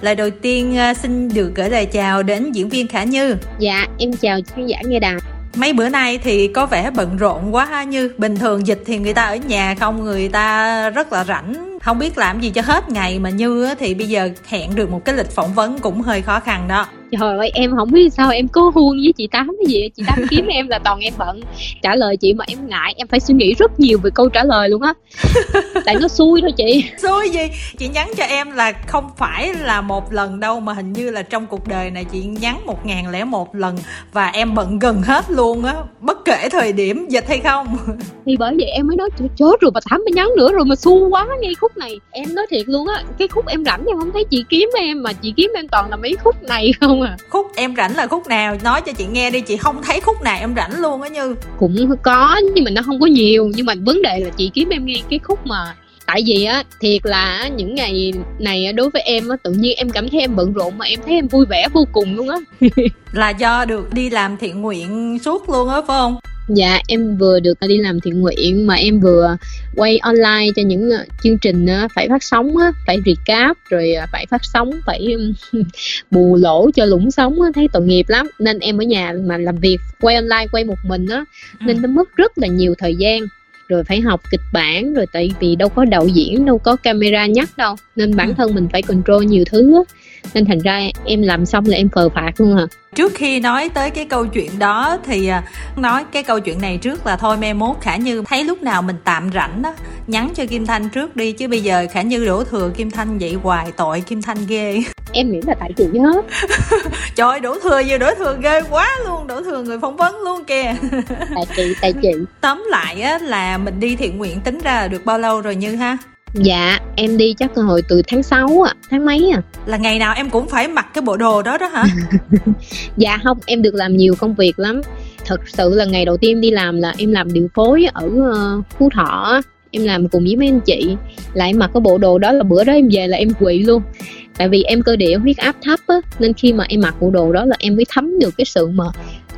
Lời đầu tiên uh, xin được gửi lời chào đến diễn viên Khả Như. Dạ, em chào khán giả nghe đài. Mấy bữa nay thì có vẻ bận rộn quá ha Như Bình thường dịch thì người ta ở nhà không Người ta rất là rảnh Không biết làm gì cho hết ngày Mà Như thì bây giờ hẹn được một cái lịch phỏng vấn cũng hơi khó khăn đó trời ơi em không biết sao em có huông với chị tám cái gì chị tám kiếm em là toàn em bận. Trả lời chị mà em ngại em phải suy nghĩ rất nhiều về câu trả lời luôn á. Tại nó xui thôi chị. Xui gì? Chị nhắn cho em là không phải là một lần đâu mà hình như là trong cuộc đời này chị nhắn một ngàn lẻ một lần và em bận gần hết luôn á. Bất kể thời điểm dịch hay không. Thì bởi vậy em mới nói chết rồi bà tám mới nhắn nữa rồi mà xu quá. Ngay khúc này em nói thiệt luôn á cái khúc em rảnh em không thấy chị kiếm em mà chị kiếm em toàn là mấy khúc này không không à. Khúc em rảnh là khúc nào? Nói cho chị nghe đi chị không thấy khúc nào em rảnh luôn á như. Cũng có nhưng mà nó không có nhiều. Nhưng mà vấn đề là chị kiếm em nghe cái khúc mà tại vì á thiệt là những ngày này đối với em á tự nhiên em cảm thấy em bận rộn mà em thấy em vui vẻ vô cùng luôn á. Là do được đi làm thiện nguyện suốt luôn á phải không Dạ em vừa được đi làm thiện nguyện mà em vừa quay online cho những ờ, chương trình phải phát sóng phải recap rồi phải phát sóng phải bù lỗ cho lũng sống thấy tội nghiệp lắm nên em ở nhà mà làm việc quay online quay một mình á ừ. nên nó mất rất là nhiều thời gian rồi phải học kịch bản rồi tại vì đâu có đạo diễn đâu có camera nhắc đâu nên bản ừ. thân mình phải control nhiều thứ á nên thành ra em làm xong là em phờ phạt luôn à. Trước khi nói tới cái câu chuyện đó thì à, nói cái câu chuyện này trước là thôi mai mốt khả như thấy lúc nào mình tạm rảnh đó nhắn cho kim thanh trước đi chứ bây giờ khả như đổ thừa kim thanh vậy hoài tội kim thanh ghê. Em nghĩ là tại chị hết trời ơi đổ thừa giờ đổ thừa ghê quá luôn đổ thừa người phỏng vấn luôn kìa. Tại chị tại chị. Tóm lại á là mình đi thiện nguyện tính ra được bao lâu rồi như ha Dạ, em đi chắc hồi từ tháng 6 à, tháng mấy à. Là ngày nào em cũng phải mặc cái bộ đồ đó đó hả? dạ không, em được làm nhiều công việc lắm. Thật sự là ngày đầu tiên đi làm là em làm điều phối ở uh, Phú Thọ em làm cùng với mấy anh chị là em mặc cái bộ đồ đó là bữa đó em về là em quỵ luôn tại vì em cơ địa huyết áp thấp á nên khi mà em mặc bộ đồ đó là em mới thấm được cái sự mà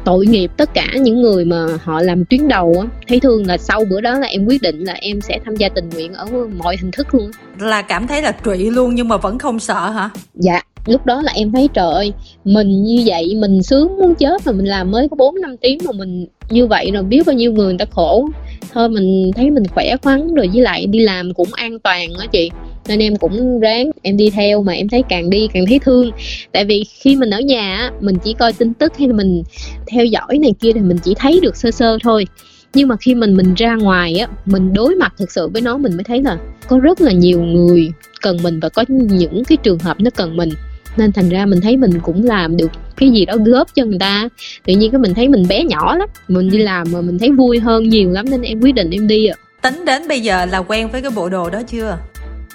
tội nghiệp tất cả những người mà họ làm tuyến đầu á. Thấy thương là sau bữa đó là em quyết định là em sẽ tham gia tình nguyện ở mọi hình thức luôn là cảm thấy là trụy luôn nhưng mà vẫn không sợ hả? Dạ lúc đó là em thấy trời ơi mình như vậy mình sướng muốn chết mà mình làm mới có bốn năm tiếng mà mình như vậy rồi biết bao nhiêu người người ta khổ. Thôi mình thấy mình khỏe khoắn rồi với lại đi làm cũng an toàn á chị nên em cũng ráng em đi theo mà em thấy càng đi càng thấy thương. Tại vì khi mình ở nhà mình chỉ coi tin tức hay là mình theo dõi này kia thì mình chỉ thấy được sơ sơ thôi. Nhưng mà khi mình mình ra ngoài á mình đối mặt thực sự với nó mình mới thấy là có rất là nhiều người cần mình và có những cái trường hợp nó cần mình. Nên thành ra mình thấy mình cũng làm được cái gì đó góp cho người ta. Tự nhiên cái mình thấy mình bé nhỏ lắm mình đi làm mà mình thấy vui hơn nhiều lắm nên em quyết định em đi ạ. Tính đến bây giờ là quen với cái bộ đồ đó chưa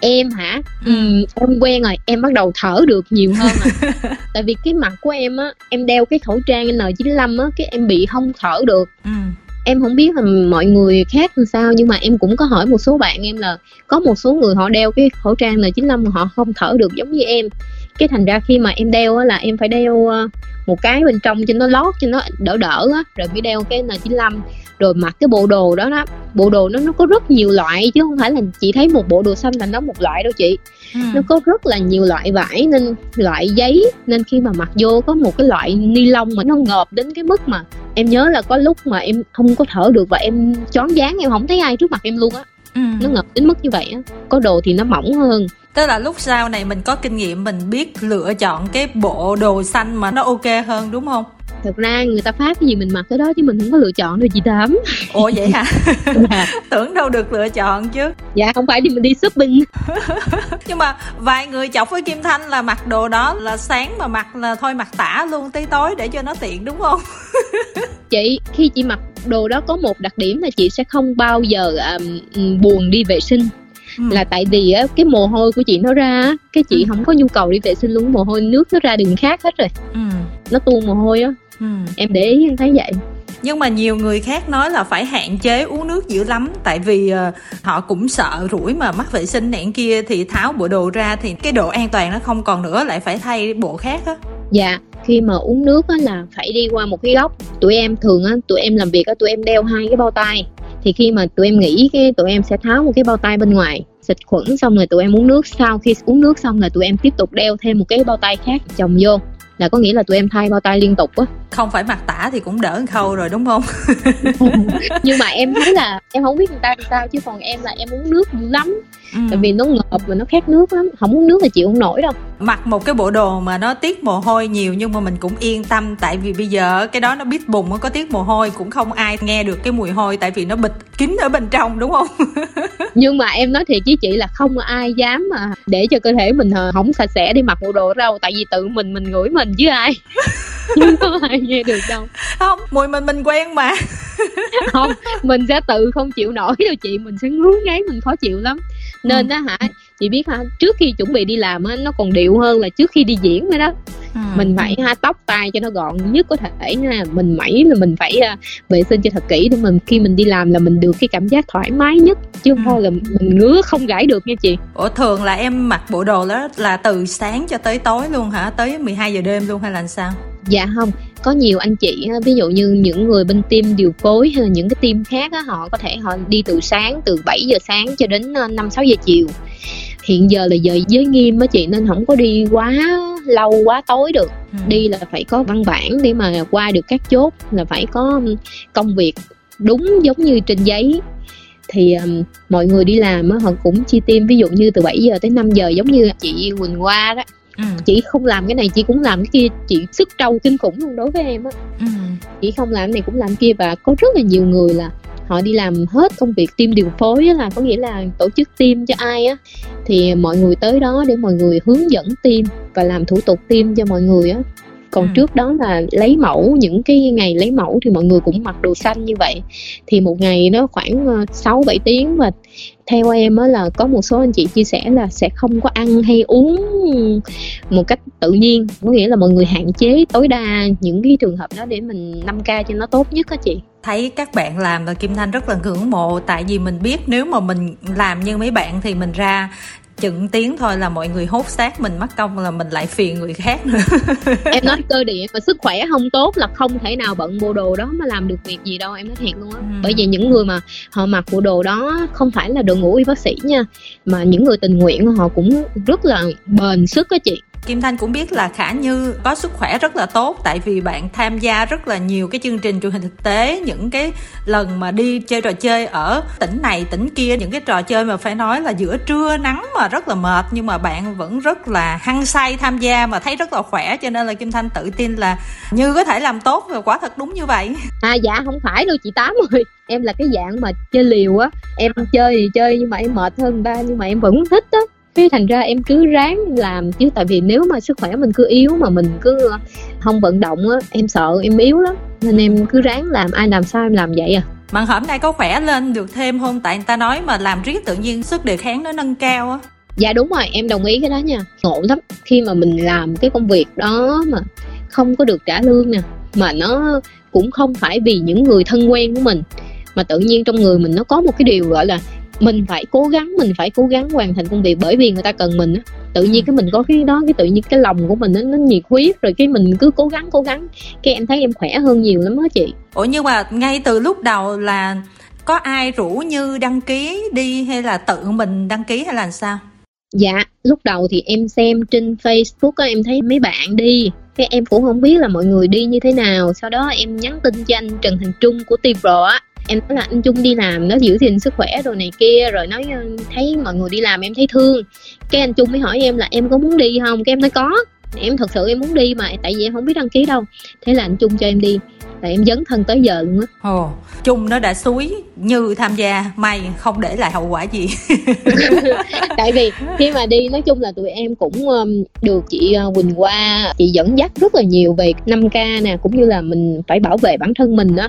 em hả? Ừ. ừ em quen rồi em bắt đầu thở được nhiều hơn rồi. Tại vì cái mặt của em á em đeo cái khẩu trang N95 á cái em bị không thở được. Ừ. Em không biết là mọi người khác làm sao nhưng mà em cũng có hỏi một số bạn em là có một số người họ đeo cái khẩu trang N95 mà họ không thở được giống như em cái thành ra khi mà em đeo á là em phải đeo ờ, một cái bên trong cho nó lót cho nó đỡ đỡ á. Rồi mới đeo cái N95. Rồi mặc cái bộ đồ đó đó bộ đồ nó nó có rất nhiều loại chứ không phải là chị thấy một bộ đồ xanh là nó một loại đâu chị. Ừ. nó có rất là nhiều loại vải nên loại giấy nên khi mà mặc vô có một cái loại ni lông mà nó ngợp đến cái mức mà em nhớ là có lúc mà em không có thở được và em chón dáng em không thấy ai trước mặt em luôn á. Ừ. nó ngập đến mức như vậy á. Có đồ thì nó mỏng hơn tức là lúc sau này mình có kinh nghiệm mình biết lựa chọn cái bộ đồ xanh mà nó ok hơn đúng không? Thật ra người ta phát cái gì mình mặc cái đó chứ mình không có lựa chọn được chị tám ủa vậy hả? Dạ. tưởng đâu được lựa chọn chứ. Dạ không phải đi mình đi shopping. Nhưng mà vài người chọc với kim thanh là mặc đồ đó là sáng mà mặc là thôi mặc tả luôn tới tối để cho nó tiện đúng không? Chị khi chị mặc đồ đó có một đặc điểm là chị sẽ không bao giờ um, buồn đi vệ sinh ừ. là tại vì á cái mồ hôi của chị nó ra cái chị ừ. không có nhu cầu đi vệ sinh luôn mồ hôi nước nó ra đường khác hết rồi ừ. nó tuôn mồ hôi á ừ. em để ý em thấy vậy nhưng mà nhiều người khác nói là phải hạn chế uống nước dữ lắm tại vì uh, họ cũng sợ rủi mà mắc vệ sinh này kia thì tháo bộ đồ ra thì cái độ an toàn nó không còn nữa lại phải thay bộ khác á dạ khi mà uống nước á là phải đi qua một cái góc tụi em thường á tụi em làm việc á tụi em đeo hai cái bao tay thì khi mà tụi em nghỉ cái tụi em sẽ tháo một cái bao tay bên ngoài xịt khuẩn xong rồi tụi em uống nước. Sau khi uống nước xong là tụi em tiếp tục đeo thêm một cái bao tay khác chồng vô là có nghĩa là tụi em thay bao tay liên tục á. Không phải mặc tả thì cũng đỡ khâu rồi đúng không? Nhưng mà em thấy là em không biết người ta thì sao chứ còn em là em uống nước nhiều lắm. Ừ. tại vì nó ngợp và nó khát nước lắm. Không uống nước là chịu không nổi đâu mặc một cái bộ đồ mà nó tiết mồ hôi nhiều nhưng mà mình cũng yên tâm. Tại vì bây giờ cái đó nó biết bùng nó có tiết mồ hôi cũng không ai nghe được cái mùi hôi tại vì nó bịt kín ở bên trong đúng không? Nhưng mà em nói thiệt với chị là không ai dám mà để cho cơ thể mình ờ, không sạch sẽ đi mặc bộ đồ đâu. Tại vì tự mình mình ngửi mình chứ ai. Không có ai nghe được đâu. Không mùi mình mình quen mà. Không mình sẽ tự không chịu nổi đâu chị. Mình sẽ ngứa ngáy mình khó chịu lắm. Nên ừ. đó hả chị biết hả? Trước khi chuẩn bị đi làm á nó còn điệu hơn là trước khi đi diễn nữa đó. Ừ. mình phải ha tóc tai cho nó gọn nhất có thể nha mình mẩy là mình phải uh, vệ sinh cho thật kỹ để mình khi mình đi làm là mình được cái cảm giác thoải mái nhất chứ không ừ. thôi là mình ngứa không gãi được nha chị. Ủa thường là em mặc bộ đồ đó là từ sáng cho tới tối luôn hả? Tới 12 giờ đêm luôn hay là sao? Dạ không có nhiều anh chị ví dụ như những người bên team điều phối hay là những cái team khác á, họ có thể họ đi từ sáng từ 7 giờ sáng cho đến 5 6 giờ chiều. Hiện giờ là giờ giới nghiêm á chị nên không có đi quá lâu quá tối được. Ừ. đi là phải có văn bản để mà qua được các chốt là phải có công việc đúng giống như trên giấy. Thì um, mọi người đi làm á họ cũng chi tim ví dụ như từ 7 giờ tới 5 giờ giống như chị Quỳnh Hoa đó ừ. chị không làm cái này chị cũng làm cái kia chị sức trâu kinh khủng luôn đối với em á ừ. chị không làm cái này cũng làm kia và có rất là nhiều người là họ đi làm hết công việc team điều phối á, là có nghĩa là tổ chức team cho ai á thì mọi người tới đó để mọi người hướng dẫn team và làm thủ tục team cho mọi người á còn ừ. trước đó là lấy mẫu những cái ngày lấy mẫu thì mọi người cũng mặc đồ xanh như vậy. Thì một ngày nó khoảng ờ, sáu bảy tiếng và theo em á là có một số anh chị chia sẻ là sẽ không có ăn hay uống một cách tự nhiên. Có nghĩa là mọi người hạn chế tối đa những cái trường hợp đó để mình 5 k cho nó tốt nhất á chị. Thấy các bạn làm và kim thanh rất là ngưỡng mộ tại vì mình biết nếu mà mình làm như mấy bạn thì mình ra chừng tiếng thôi là mọi người hốt xác mình mất công là mình lại phiền người khác nữa. Em nói cơ địa mà sức khỏe không tốt là không thể nào bận bộ đồ đó mà làm được việc gì đâu em nói thiệt luôn á. Ừ. bởi vì những người mà họ mặc bộ đồ đó không phải là đội ngũ y bác sĩ nha mà những người tình nguyện họ cũng rất là bền sức á chị Kim Thanh cũng biết là Khả Như có sức khỏe rất là tốt, tại vì bạn tham gia rất là nhiều cái chương trình truyền hình thực tế, những cái lần mà đi chơi trò chơi ở tỉnh này, tỉnh kia, những cái trò chơi mà phải nói là giữa trưa nắng mà rất là mệt, nhưng mà bạn vẫn rất là hăng say tham gia mà thấy rất là khỏe, cho nên là Kim Thanh tự tin là Như có thể làm tốt, và quả thật đúng như vậy. À dạ không phải đâu, chị Tám ơi. Em là cái dạng mà chơi liều á. Em chơi thì chơi nhưng mà em mệt hơn người ta nhưng mà em vẫn thích á thế thành ra em cứ ráng làm. Chứ tại vì nếu mà sức khỏe mình cứ yếu mà mình cứ không vận động á em sợ em yếu lắm. Nên em cứ ráng làm. Ai làm sao em làm vậy à? Bạn hôm nay có khỏe lên được thêm không? Tại người ta nói mà làm riết tự nhiên sức đề kháng nó nâng cao á. Dạ đúng rồi em đồng ý cái đó nha. Ngộ lắm. Khi mà mình làm cái công việc đó mà không có được trả lương nè mà nó cũng không phải vì những người thân quen của mình mà tự nhiên trong người mình nó có một cái điều gọi là mình phải cố gắng mình phải cố gắng hoàn thành công việc bởi vì người ta cần mình á. Tự nhiên cái mình có cái đó cái tự nhiên cái lòng của mình nó, nó nhiệt huyết rồi cái mình cứ cố gắng cố gắng. Cái em thấy em khỏe hơn nhiều lắm đó chị. Ủa nhưng mà ngay từ lúc đầu là có ai rủ như đăng ký đi hay là tự mình đăng ký hay là sao? Dạ lúc đầu thì em xem trên facebook á em thấy mấy bạn đi. Cái em cũng không biết là mọi người đi như thế nào. Sau đó em nhắn tin cho anh trần thành trung của pro á em nói là anh trung đi làm nó giữ gìn sức khỏe rồi này kia rồi nói ờ, thấy mọi người đi làm em thấy thương. Cái anh trung mới hỏi em là em có muốn đi không? Cái em nói có. Em thật sự em muốn đi mà tại vì em không biết đăng ký đâu. Thế là anh trung cho em đi. Là em dấn thân tới giờ luôn á. Ồ trung nó đã suối như tham gia may không để lại hậu quả gì. Tại vì khi mà đi nói chung là tụi em cũng um, được chị ờ, quỳnh hoa chị dẫn dắt rất là nhiều về 5 k nè cũng như là mình phải bảo vệ bản thân mình đó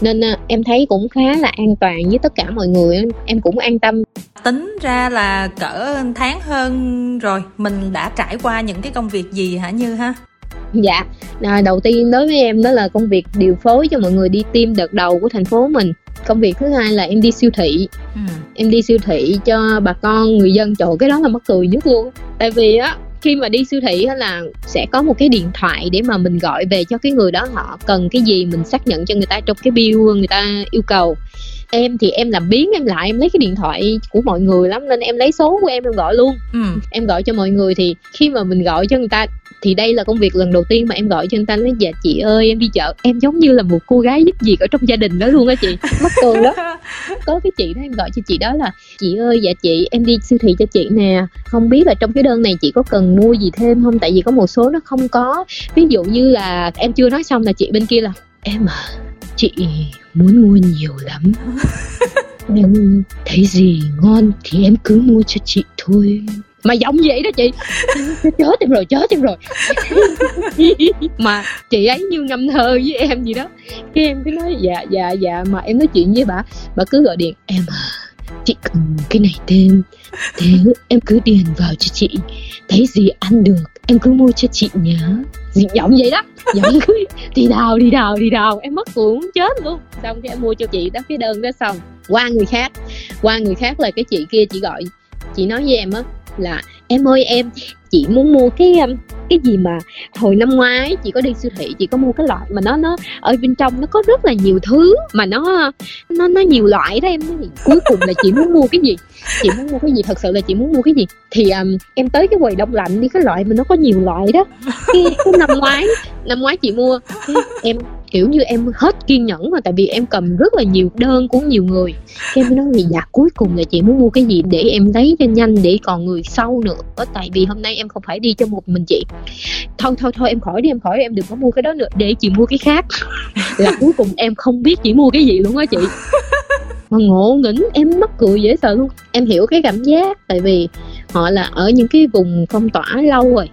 nên uh, em thấy cũng khá là an toàn với tất cả mọi người em cũng an tâm. Tính ra là cỡ tháng hơn rồi mình đã trải qua những cái công việc gì hả như ha? Dạ à, đầu tiên đối với em đó là công việc điều phối cho mọi người đi tiêm đợt đầu của thành phố mình. Công việc thứ hai là em đi siêu thị. Ừ. em đi siêu thị cho bà con người dân trời cái đó là mắc cười nhất luôn. Tại vì á khi mà đi siêu thị là sẽ có một cái điện thoại để mà mình gọi về cho cái người đó họ cần cái gì mình xác nhận cho người ta trong cái bill người ta yêu cầu em thì em làm biến em lại em lấy cái điện thoại của mọi người lắm nên em lấy số của em em gọi luôn ừ. em gọi cho mọi người thì khi mà mình gọi cho người ta thì đây là công việc lần đầu tiên mà em gọi cho người ta nói dạ chị ơi em đi chợ. Em giống như là một cô gái giúp việc ở trong gia đình đó luôn á chị. Mắc cười đó có cái chị đó em gọi cho chị đó là chị ơi dạ chị em đi siêu thị cho chị nè. Không biết là trong cái đơn này chị có cần mua gì thêm không? Tại vì có một số nó không có. Ví dụ như là em chưa nói xong là chị bên kia là em à chị muốn mua nhiều lắm em thấy gì ngon thì em cứ mua cho chị thôi. Mà giọng vậy đó chị. Chết em rồi chết em rồi. Mà chị ấy như ngâm thơ với em gì đó. Cái em cứ nói dạ dạ dạ. Mà em nói chuyện với bà bà cứ gọi điện em à chị cần cái này thêm thế em cứ điền vào cho chị. Thấy gì ăn được em cứ mua cho chị nhớ giọng vậy đó? Giọng cứ đi. Đào đi đào đi đào. Em mất cuốn chết luôn. Xong cái em mua cho chị đó cái đơn đó xong. Qua người khác. Qua người khác là cái chị kia chị gọi. Chị nói với em á là em ơi em chị muốn mua cái um, cái gì mà hồi năm ngoái chị có đi siêu thị chị có mua cái loại mà nó nó ở bên trong nó có rất là nhiều thứ mà nó nó nó nhiều loại đó em. Cuối cùng là chị muốn mua cái gì? Chị muốn mua cái gì? Thật sự là chị muốn mua cái gì? Thì um, em tới cái quầy đông lạnh đi cái loại mà nó có nhiều loại đó. Cái, cái năm ngoái năm ngoái chị mua. Em kiểu như em hết kiên nhẫn mà tại vì em cầm rất là nhiều đơn của nhiều người. Em nói thì dạ cuối cùng là chị muốn mua cái gì để em lấy cho nhanh để còn người sau nữa tại vì hôm nay em không phải đi cho một mình chị. Thôi thôi thôi em khỏi đi em khỏi em đừng có mua cái đó nữa để chị mua cái khác. Là cuối cùng em không biết chị mua cái gì luôn á chị. Mà ngộ nghĩnh em mắc cười dễ sợ luôn. Em hiểu cái cảm giác tại vì họ là ở những cái vùng phong tỏa lâu rồi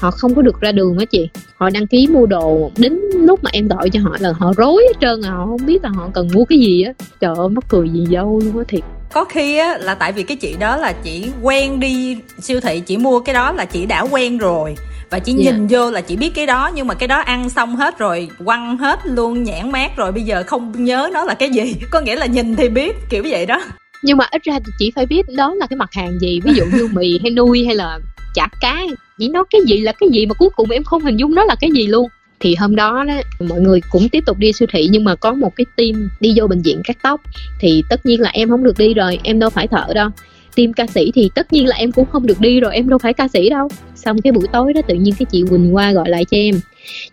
họ không có được ra đường á chị họ đăng ký mua đồ đến lúc mà em gọi cho họ là họ rối hết trơn à họ không biết là họ cần mua cái gì á trời ơi mắc cười gì dâu luôn á thiệt có khi á là tại vì cái chị đó là chị quen đi siêu thị chỉ mua cái đó là chị đã quen rồi và chỉ yeah. Dạ. nhìn vô là chỉ biết cái đó nhưng mà cái đó ăn xong hết rồi quăng hết luôn nhãn mát rồi bây giờ không nhớ nó là cái gì có nghĩa là nhìn thì biết kiểu vậy đó nhưng mà ít ra thì chỉ phải biết đó là cái mặt hàng gì ví dụ như mì hay nuôi hay là chả cá chỉ nói cái gì là cái gì mà cuối cùng em không hình dung nó là cái gì luôn. Thì hôm đó đó mọi người cũng tiếp tục đi siêu thị nhưng mà có một cái team đi vô bệnh viện cắt tóc. Thì tất nhiên là em không được đi rồi em đâu phải thợ đâu. Team ca sĩ thì tất nhiên là em cũng không được đi rồi em đâu phải ca sĩ đâu. Xong cái buổi tối đó tự nhiên cái chị quỳnh qua gọi lại cho em.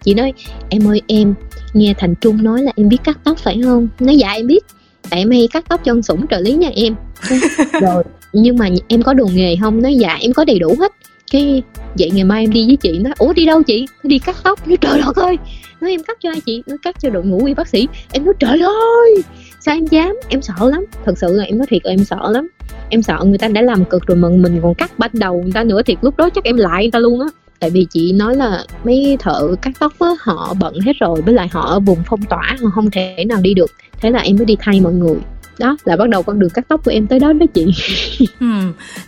Chị nói em ơi em nghe thành trung nói là em biết cắt tóc phải không? Nói dạ em biết. Tại em hay cắt tóc cho ông sủng trợ lý nhà em. Rồi nhưng mà em có đồ nghề không? Nói dạ em có đầy đủ hết cái vậy ngày mai em đi với chị nó ủa, đi đâu chị? Nó đi cắt tóc. Nó trời đất ơi. Nói, em cắt cho ai chị? Nó cắt cho đội ngũ y bác sĩ. Em nói, trời ơi, sao em dám? Em sợ lắm. Thật sự là em nói thiệt là em sợ lắm. Em sợ người ta đã làm cực rồi mà mình còn cắt ban đầu người ta nữa, thiệt lúc đó chắc em lại người ta luôn á. Tại vì chị nói là mấy thợ cắt tóc á, họ bận hết rồi, với lại họ ở vùng phong tỏa, họ không thể nào đi được. Thế là em mới đi thay mọi người đó, là bắt đầu con đường cắt tóc của em tới đó đó chị ừ.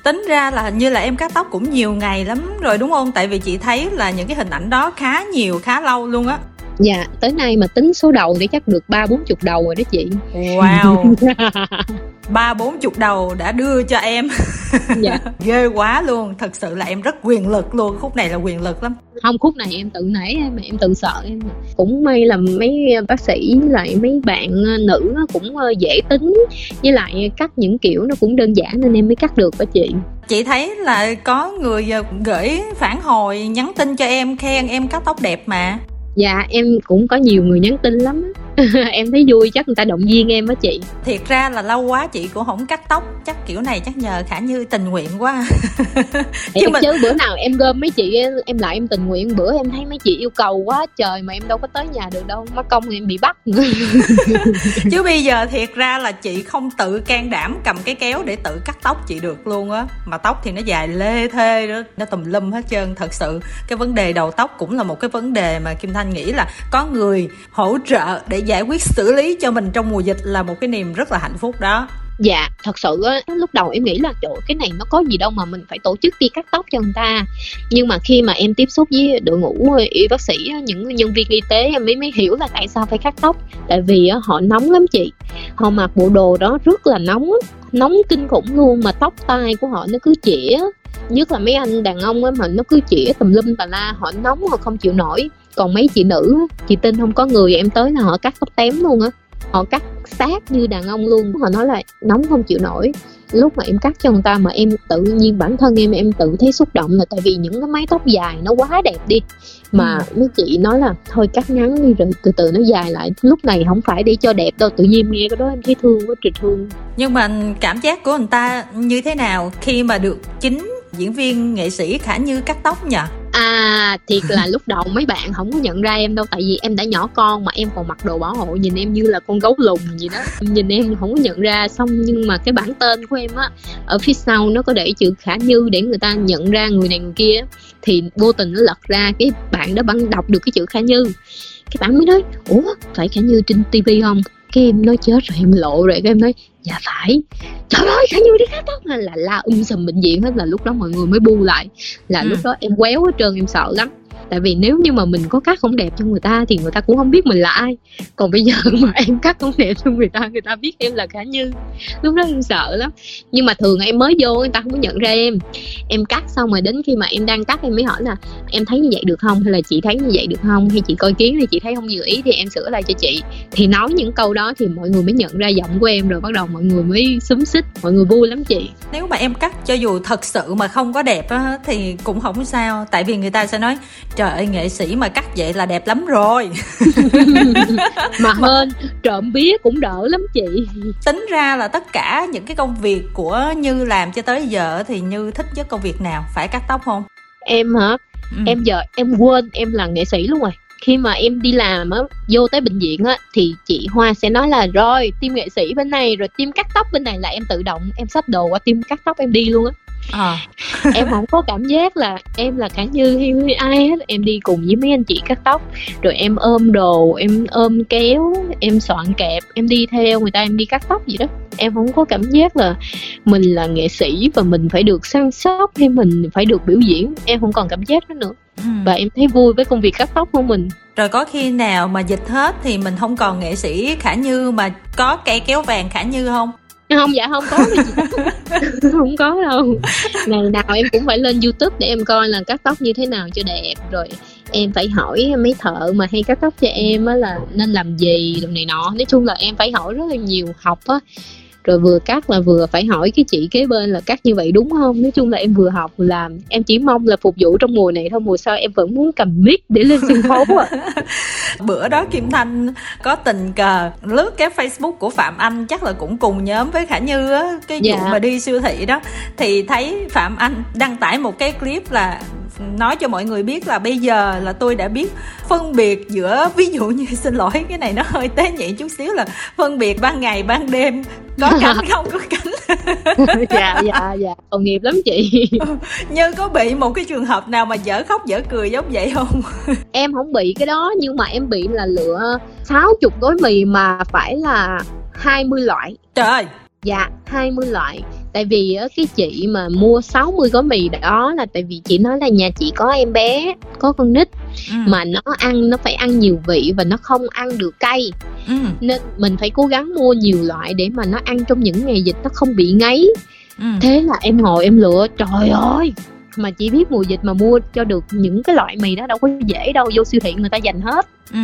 tính ra là như là em cắt tóc cũng nhiều ngày lắm rồi đúng không tại vì chị thấy là những cái hình ảnh đó khá nhiều, khá lâu luôn á dạ tới nay mà tính số đầu thì chắc được ba bốn chục đầu rồi đó chị. Wow. Ba bốn chục đầu đã đưa cho em. Dạ. ghê quá luôn. Thật sự là em rất quyền lực luôn. Khúc này là quyền lực lắm. Không khúc này em tự nãy em em tự sợ em. Cũng may là mấy bác sĩ lại mấy bạn ờ, nữ cũng ờ, dễ tính. Với lại cắt những kiểu nó cũng đơn giản nên em mới cắt được đó chị. Chị thấy là có người ờ, gửi phản hồi nhắn tin cho em khen em cắt tóc đẹp mà dạ em cũng có nhiều người nhắn tin lắm em thấy vui chắc người ta động viên em á chị. Thiệt ra là lâu quá chị cũng không cắt tóc chắc kiểu này chắc nhờ khả như tình nguyện quá. Chứ, mình... chứ bữa nào em gom mấy chị em lại em tình nguyện bữa em thấy mấy chị yêu cầu quá trời mà em đâu có tới nhà được đâu mất công em bị bắt. Chứ bây giờ thiệt ra là chị không tự can đảm cầm cái kéo để tự cắt tóc chị được luôn á. Mà tóc thì nó dài lê thê đó nó tùm lum hết trơn. Thật sự cái vấn đề đầu tóc cũng là một cái vấn đề mà kim thanh nghĩ là có người hỗ trợ để giải quyết xử lý cho mình trong mùa dịch là một cái niềm rất là hạnh phúc đó. Dạ thật sự á, lúc đầu em nghĩ là chỗ cái này nó có gì đâu mà mình phải tổ chức đi cắt tóc cho người ta. Nhưng mà khi mà em tiếp xúc với đội ngũ, y bác sĩ những nhân viên y tế, em mới mới hiểu là tại sao phải cắt tóc. Tại vì họ nóng lắm chị. Họ mặc bộ đồ đó rất là nóng nóng kinh khủng luôn mà tóc tai của họ nó cứ chĩa. Nhất là mấy anh đàn ông á, mà nó cứ chĩa tùm lum tà la, họ nóng họ không chịu nổi còn mấy chị nữ chị tin không có người em tới là họ cắt tóc tém luôn á. Họ cắt sát như đàn ông luôn họ nói là nóng không chịu nổi. Lúc mà em cắt cho người ta mà em tự nhiên bản thân em em tự thấy xúc động là tại vì những cái mái tóc dài nó quá đẹp đi. Mà ừ. mấy chị nói là thôi cắt ngắn đi rồi từ từ nó dài lại lúc này không phải để cho đẹp đâu tự nhiên nghe cái đó em thấy thương quá trời thương. Nhưng mà cảm giác của người ta như thế nào khi mà được chính diễn viên nghệ sĩ khả như cắt tóc nhỉ À thiệt là lúc đầu mấy bạn không có nhận ra em đâu, Tại vì em đã nhỏ con mà em còn mặc đồ bảo hộ, Nhìn em như là con gấu lùn gì đó. Nhìn em không có nhận ra, Xong nhưng mà cái bản tên của em á, Ở phía sau nó có để chữ Khả Như Để người ta nhận ra người này người kia Thì vô tình nó lật ra, Cái bạn đó bạn đọc được cái chữ Khả Như. Cái bạn mới nói, Ủa, phải Khả Như trên tivi không? Cái em nói chết rồi em lộ rồi cái em nói dạ phải. Trời ơi khả như đi cắt tóc là la um sùm bệnh viện hết là lúc đó mọi người mới bu lại. Là ừ. lúc đó em quéo hết trơn em sợ lắm tại vì nếu như mà mình có cắt không đẹp cho người ta thì người ta cũng không biết mình là ai. Còn bây giờ mà em cắt không đẹp cho người ta người ta biết em là khả như. Lúc đó em sợ lắm. Nhưng mà thường em mới vô, người ta không có nhận ra em. Em cắt xong rồi đến khi mà em đang cắt, em mới hỏi là, em thấy như vậy được không? Hay là chị thấy như vậy được không? Hay chị coi kiến thì chị thấy không vừa ý thì em sửa lại cho chị. Thì nói những câu đó thì mọi người mới nhận ra giọng của em rồi bắt đầu mọi người mới xúm xích, mọi người vui lắm chị. Nếu mà em cắt cho dù thật sự mà không có đẹp á, thì cũng không sao. Tại vì người ta sẽ nói trời ơi nghệ sĩ mà cắt vậy là đẹp lắm rồi. Mà hơn trộm vía cũng đỡ lắm chị. Tính ra là tất cả những cái công việc của như làm cho tới giờ thì như thích nhất công việc nào? Phải cắt tóc không? Em hả? Ừ. em giờ em quên em là nghệ sĩ luôn rồi. Khi mà em đi làm á vô tới bệnh viện á thì chị Hoa sẽ nói là rồi team nghệ sĩ bên này rồi team cắt tóc bên này là em tự động em xách đồ qua team cắt tóc em đi luôn á à. em không có cảm giác là em là cả như hay ai hết. Em đi cùng với mấy anh chị cắt tóc. Rồi em ôm đồ em ôm kéo em soạn kẹp em đi theo người ta em đi cắt tóc gì đó. Em không có cảm giác là mình là nghệ sĩ và mình phải được săn sóc hay mình phải được biểu diễn. Em không còn cảm giác đó nữa. Ừ. và em thấy vui với công việc cắt tóc của mình. Rồi có khi nào mà dịch hết thì mình không còn nghệ sĩ khả như mà có cây kéo vàng khả như không không dạ không có không có đâu. Ngày nào em cũng phải lên youtube để em coi là cắt tóc như thế nào cho đẹp. Rồi em phải hỏi mấy thợ mà hay cắt tóc cho em á là nên làm gì đồ này nọ. Nói chung là em phải hỏi rất là nhiều học á rồi vừa cắt là vừa phải hỏi cái chị kế bên là cắt như vậy đúng không? Nói chung là em vừa học làm. Em chỉ mong là phục vụ trong mùa này thôi mùa sau em vẫn muốn cầm mic để lên sân khấu à bữa đó kim thanh có tình cờ lướt cái facebook của phạm anh chắc là cũng cùng nhóm với khả như á cái dạ. vụ mà đi siêu thị đó. Thì thấy phạm anh đăng tải một cái clip là nói cho mọi người biết là bây giờ là tôi đã biết phân biệt giữa ví dụ như xin lỗi cái này nó hơi tế nhị chút xíu là phân biệt ban ngày ban đêm có cánh không? Có cánh dạ dạ dạ. Tội nghiệp lắm chị. Như có bị một cái trường hợp nào mà dở khóc dở cười giống vậy không? Em không bị cái đó nhưng mà em bị là lựa 60 gói mì mà phải là 20 loại. Trời dạ 20 loại tại vì cái chị mà mua 60 gói mì đó là tại vì chị nói là nhà chị có em bé có con nít ừ. mà nó ăn nó phải ăn nhiều vị và nó không ăn được cay ừ. nên mình phải cố gắng mua nhiều loại để mà nó ăn trong những ngày dịch nó không bị ngấy ừ. thế là em ngồi em lựa trời ơi mà chỉ biết mùa dịch mà mua cho được những cái loại mì đó đâu có dễ đâu vô siêu thị người ta dành hết ừ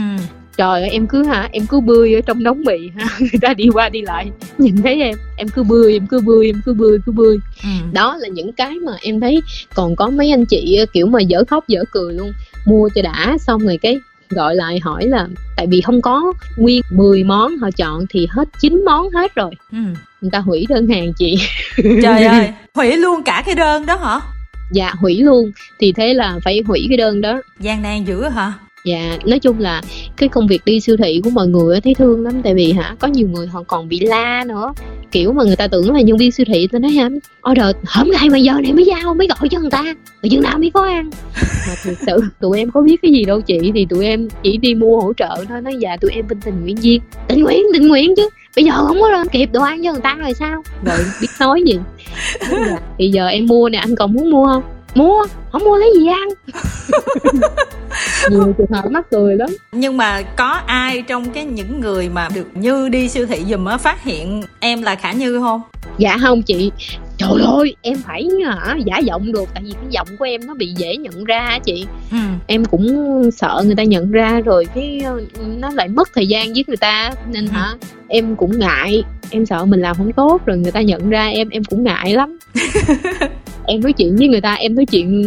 trời ơi em cứ hả? Em cứ bươi ở trong đống mì ha người ta đi qua đi lại. Nhìn thấy em em cứ bươi em cứ bươi em cứ bươi cứ bươi. Ừ. đó là những cái mà em thấy còn có mấy anh chị kiểu mà dở khóc dở cười luôn. Mua cho đã xong rồi cái gọi lại hỏi là tại vì không có nguyên 10 món họ chọn thì hết 9 món hết rồi. Ừ. người ta hủy đơn hàng chị. Trời ơi hủy luôn cả cái đơn đó hả? Dạ hủy luôn. Thì thế là phải hủy cái đơn đó. Gian nan dữ hả dạ nói chung là cái công việc đi siêu thị của mọi người thấy thương lắm. Tại vì hả, có nhiều người họ còn bị la nữa. Kiểu mà người ta tưởng là nhân viên siêu thị tôi nói hả, order hôm nay mà giờ này mới giao, mới gọi cho người ta. Rồi chừng nào mới có ăn. Mà thực sự, tụi em có biết cái gì đâu chị. Thì tụi em chỉ đi mua hỗ trợ thôi. Nói dạ tụi em bên tình nguyện viên. Tình nguyện tình nguyện chứ. Bây giờ không có lên kịp đồ ăn cho người ta rồi sao? Rồi biết nói gì. Thì giờ em mua nè, anh còn muốn mua không? Mua không mua lấy gì ăn. Nhiều trường hợp mắc cười lắm. Nhưng mà có ai trong cái những người mà được như đi siêu thị dùm á phát hiện em là khả như không? Dạ không chị. Trời ơi em phải hả giả giọng được. Tại vì cái giọng của em nó bị dễ nhận ra chị. Ừ. em cũng sợ người ta nhận ra rồi cái ờ, nó lại mất thời gian với người ta. Nên ừ. hả em cũng ngại. Em sợ mình làm không tốt rồi người ta nhận ra em em cũng ngại lắm em nói chuyện với người ta em nói chuyện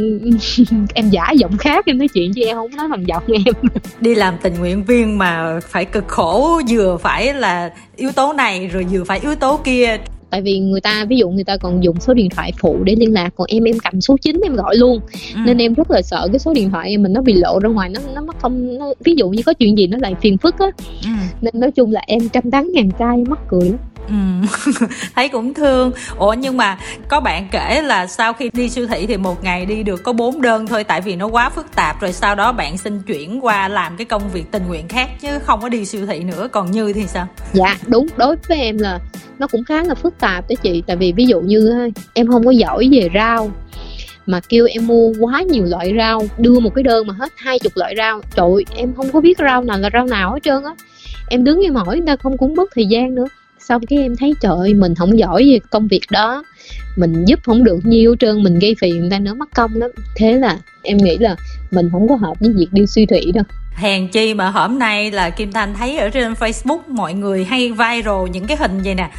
em giả giọng khác em nói chuyện chứ em không nói bằng giọng em. Đi làm tình nguyện viên mà phải cực khổ vừa phải là yếu tố này rồi vừa phải yếu tố kia. Tại vì người ta ví dụ người ta còn dùng số điện thoại phụ để liên lạc còn em em cầm số chính em gọi luôn. Ừ. nên em rất là sợ cái số điện thoại em mình nó bị lộ ra ngoài nó nó mất không nó, ví dụ như có chuyện gì nó lại phiền phức á. Ừ. nên nói chung là em trăm tán ngàn trai mắc cười lắm Ừ. thấy cũng thương. Ủa, nhưng mà có bạn kể là sau khi đi siêu thị thì một ngày đi được có bốn đơn thôi, tại vì nó quá phức tạp, rồi sau đó bạn xin chuyển qua làm cái công việc tình nguyện khác chứ không có đi siêu thị nữa. Còn như thì sao? Dạ đúng. Đối với em là nó cũng khá là phức tạp đó chị. Tại vì ví dụ như em không có giỏi về rau, mà kêu em mua quá nhiều loại rau, đưa một cái đơn mà hết hai chục loại rau, trời em không có biết rau nào là rau nào hết trơn á. Em đứng em hỏi người ta không cũng mất thời gian nữa xong cái em thấy, trời ơi, mình không giỏi về công việc đó. Mình giúp không được nhiều trơn, mình gây phiền người ta nữa mất công lắm. Thế là em nghĩ là mình không có hợp với việc đi suy thủy đâu. Hèn chi mà hôm nay là kim thanh thấy ở trên facebook mọi người hay viral những cái hình vậy nè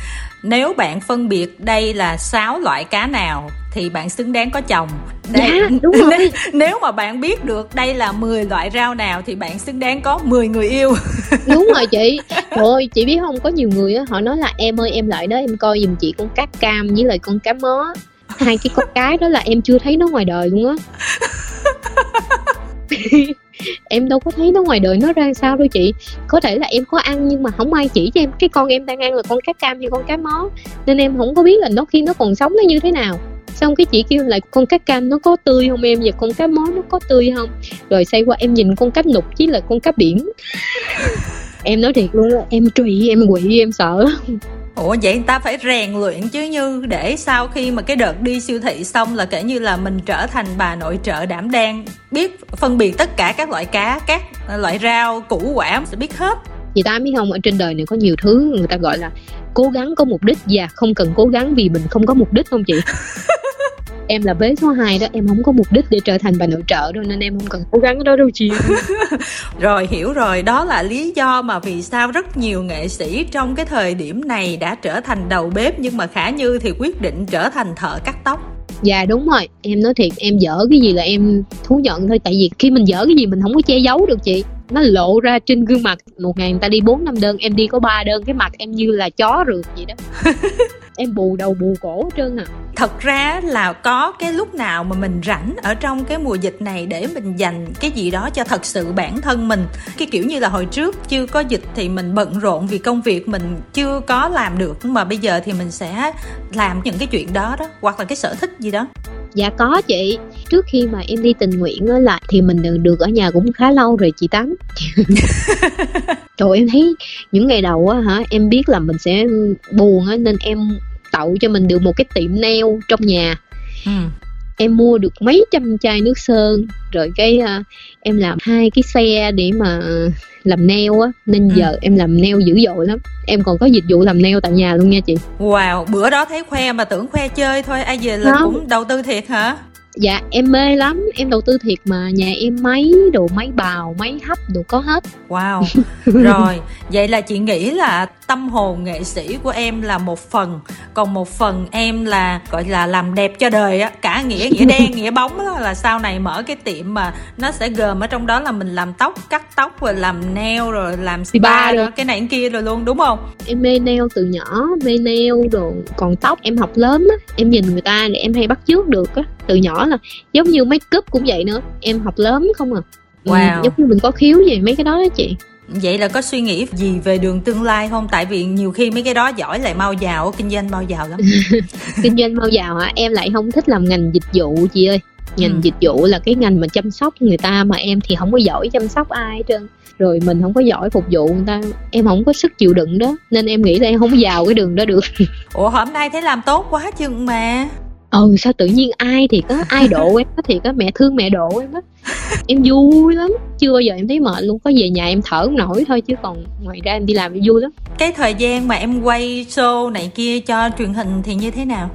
nếu bạn phân biệt đây là sáu loại cá nào thì bạn xứng đáng có chồng. Đây, dạ, đúng rồi. Nếu, nếu mà bạn biết được đây là 10 loại rau nào thì bạn xứng đáng có 10 người yêu. Đúng rồi chị. Trời ơi chị biết không có nhiều người á họ nói là em ơi em lại đó em coi giùm chị con cá cam với lại con cá mó. Hai cái con cái đó là em chưa thấy nó ngoài đời luôn á em đâu có thấy nó ngoài đời nó ra sao đâu chị. Có thể là em có ăn nhưng mà không ai chỉ cho em. Cái con em đang ăn là con cá cam hay con cá mó. Nên em không có biết là nó khi nó còn sống nó như thế nào. Xong cái chị kêu lại con cá cam nó có tươi không em? Và con cá mó nó có tươi không? Rồi say qua em nhìn con cá nục chứ là con cá biển. Em nói thiệt luôn em trụy em quỵ, em sợ Ủa vậy người ta phải rèn luyện chứ như để sau khi mà cái đợt đi siêu thị xong là kể như là mình trở thành bà nội trợ đảm đang biết phân biệt tất cả các loại cá, các loại rau, củ quả sẽ biết hết. Chị ta biết không ở trên đời này có nhiều thứ người ta gọi là cố gắng có mục đích và không cần cố gắng vì mình không có mục đích không chị? em là bế số 2 đó em không có mục đích để trở thành bà nội trợ đâu nên em không cần cố gắng đó đâu chị. Rồi hiểu rồi. Đó là lý do mà vì sao rất nhiều nghệ sĩ trong cái thời điểm này đã trở thành đầu bếp nhưng mà khả như thì quyết định trở thành thợ cắt tóc. Dạ đúng rồi. Em nói thiệt em dở cái gì là em thú nhận thôi. Tại vì khi mình dở cái gì mình không có che giấu được chị. Nó lộ ra trên gương mặt. Một ngày người ta đi bốn năm đơn em đi có ba đơn cái mặt em như là chó rượt vậy đó em bù đầu bù cổ hết trơn à. Thật ra là có cái lúc nào mà mình rảnh ở trong cái mùa dịch này để mình dành cái gì đó cho thật sự bản thân mình? Cái kiểu như là hồi trước chưa có dịch thì mình bận rộn vì công việc mình chưa có làm được mà bây giờ thì mình sẽ làm những cái chuyện đó đó hoặc là cái sở thích gì đó. Dạ có chị. Trước khi mà em đi tình nguyện á lại thì mình được, được ở nhà cũng khá lâu rồi chị tám trời em thấy những ngày đầu á hả em biết là mình sẽ buồn á nên em tậu cho mình được một cái tiệm nail trong nhà. Ừ. em mua được mấy trăm chai nước sơn rồi cái uh, em làm hai cái xe để mà làm nail á nên ừ. giờ em làm nail dữ dội lắm. Em còn có dịch vụ làm nail tại nhà luôn nha chị. Wow bữa đó thấy khoe mà tưởng khoe chơi thôi ai về là cũng đầu tư thiệt hả dạ em mê lắm. Em đầu tư thiệt mà. Nhà em máy đồ máy bào máy hấp đồ có hết. Wow. Rồi vậy là chị nghĩ là tâm hồn nghệ sĩ của em là một phần còn một phần em là gọi là làm đẹp cho đời á. Cả nghĩa nghĩa đen nghĩa bóng đó là sau này mở cái tiệm mà nó sẽ gồm ở trong đó là mình làm tóc cắt tóc rồi làm nail rồi làm spa rồi cái này cái kia rồi luôn đúng không? Em mê nail từ nhỏ mê nail đồ còn tóc em học lớn á em nhìn người ta để em hay bắt chước được á. Từ nhỏ là giống như make up cũng vậy nữa em học lớn không à. Ừ, wow. Ừ, giống như mình có khiếu gì mấy cái đó đó chị. Vậy là có suy nghĩ gì về đường tương lai không? Tại vì nhiều khi mấy cái đó giỏi lại mau giàu kinh doanh mau giàu lắm. Kinh doanh mau giàu hả? Em lại không thích làm ngành dịch vụ chị ơi. Ngành ừ. dịch vụ là cái ngành mà chăm sóc người ta mà em thì không có giỏi chăm sóc ai hết trơn. Rồi mình không có giỏi phục vụ người ta em không có sức chịu đựng đó nên em nghĩ là em không vào cái đường đó được. Ủa hôm nay thấy làm tốt quá chừng mà ừ sao tự nhiên ai thì có ai độ em có thì có mẹ thương mẹ độ em á. Em vui lắm chưa bao giờ em thấy mệt luôn có về nhà em thở không nổi thôi chứ còn ngoài ra em đi làm em vui lắm. Cái thời gian mà em quay show này kia cho truyền hình thì như thế nào?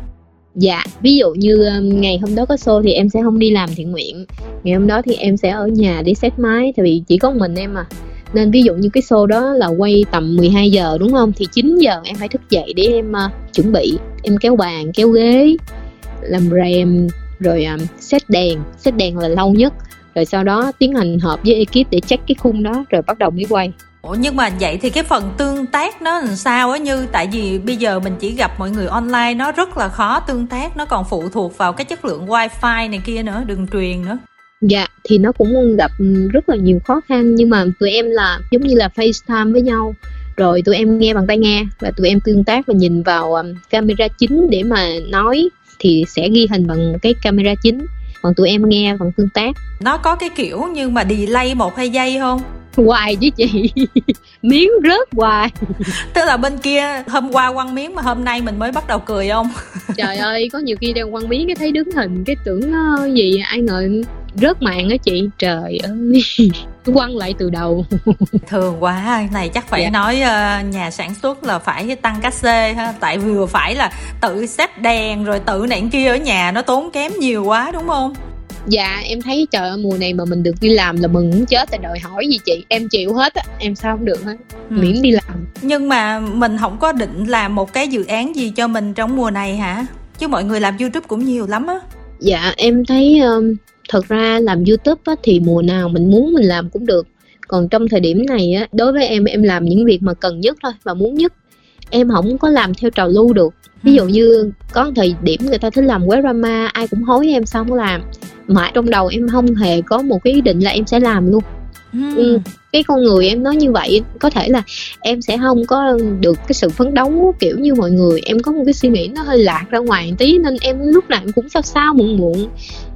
Dạ ví dụ như um, ngày hôm đó có show thì em sẽ không đi làm thiện nguyện. Ngày hôm đó thì em sẽ ở nhà để xét máy tại vì chỉ có mình em à. Nên ví dụ như cái show đó là quay tầm 12 giờ đúng không? Thì 9 giờ em phải thức dậy để em uh, chuẩn bị. Em kéo bàn kéo ghế làm rèm rồi um, set đèn. Set đèn là lâu nhất. Rồi sau đó tiến hành họp với ekip để check cái khung đó rồi bắt đầu mới quay. Ủa nhưng mà vậy thì cái phần tương tác nó làm sao á? Như tại vì bây giờ mình chỉ gặp mọi người online nó rất là khó tương tác. Nó còn phụ thuộc vào cái chất lượng wifi này kia nữa đường truyền nữa. Dạ thì nó cũng gặp rất là nhiều khó khăn. Nhưng mà tụi em là giống như là FaceTime với nhau. Rồi tụi em nghe bằng tai nghe và tụi em tương tác và nhìn vào um, camera chính để mà nói thì sẽ ghi hình bằng cái camera chính còn tụi em nghe bằng tương tác. Nó có cái kiểu như mà delay một hai giây không? Hoài với chị. Miếng rớt hoài. Tức là bên kia hôm qua quăng miếng mà hôm nay mình mới bắt đầu cười không? Trời ơi có nhiều khi đang quăng miếng cái thấy đứng hình cái tưởng uh, gì ai ngờ rớt mạng á chị trời ơi. Quăng lại từ đầu. Thường quá này chắc phải dạ. nói uh, nhà sản xuất là phải tăng cách xê ha tại vừa phải là tự set đèn rồi tự này kia ở nhà nó tốn kém nhiều quá đúng không? Dạ em thấy trời ơi mùa này mà mình được đi làm là mừng muốn chết tại đòi hỏi gì chị? Em chịu hết á em sao không được hết. Ừ. miễn đi làm. Nhưng mà mình không có định làm một cái dự án gì cho mình trong mùa này hả? Chứ mọi người làm youtube cũng nhiều lắm á. Dạ em thấy um, thật ra làm youtube á, thì mùa nào mình muốn mình làm cũng được còn trong thời điểm này á đối với em em làm những việc mà cần nhất thôi và muốn nhất em không có làm theo trào lưu được ví dụ ừ. như có thời điểm người ta thích làm web drama ai cũng hối em sao không làm mà trong đầu em không hề có một cái ý định là em sẽ làm luôn ừ. ừ cái con người em nói như vậy, có thể là em sẽ không có được cái sự phấn đấu, kiểu như mọi người, em có một cái suy nghĩ nó hơi lạc ra ngoài một tí, nên em lúc nào em cũng sao sao muộn muộn.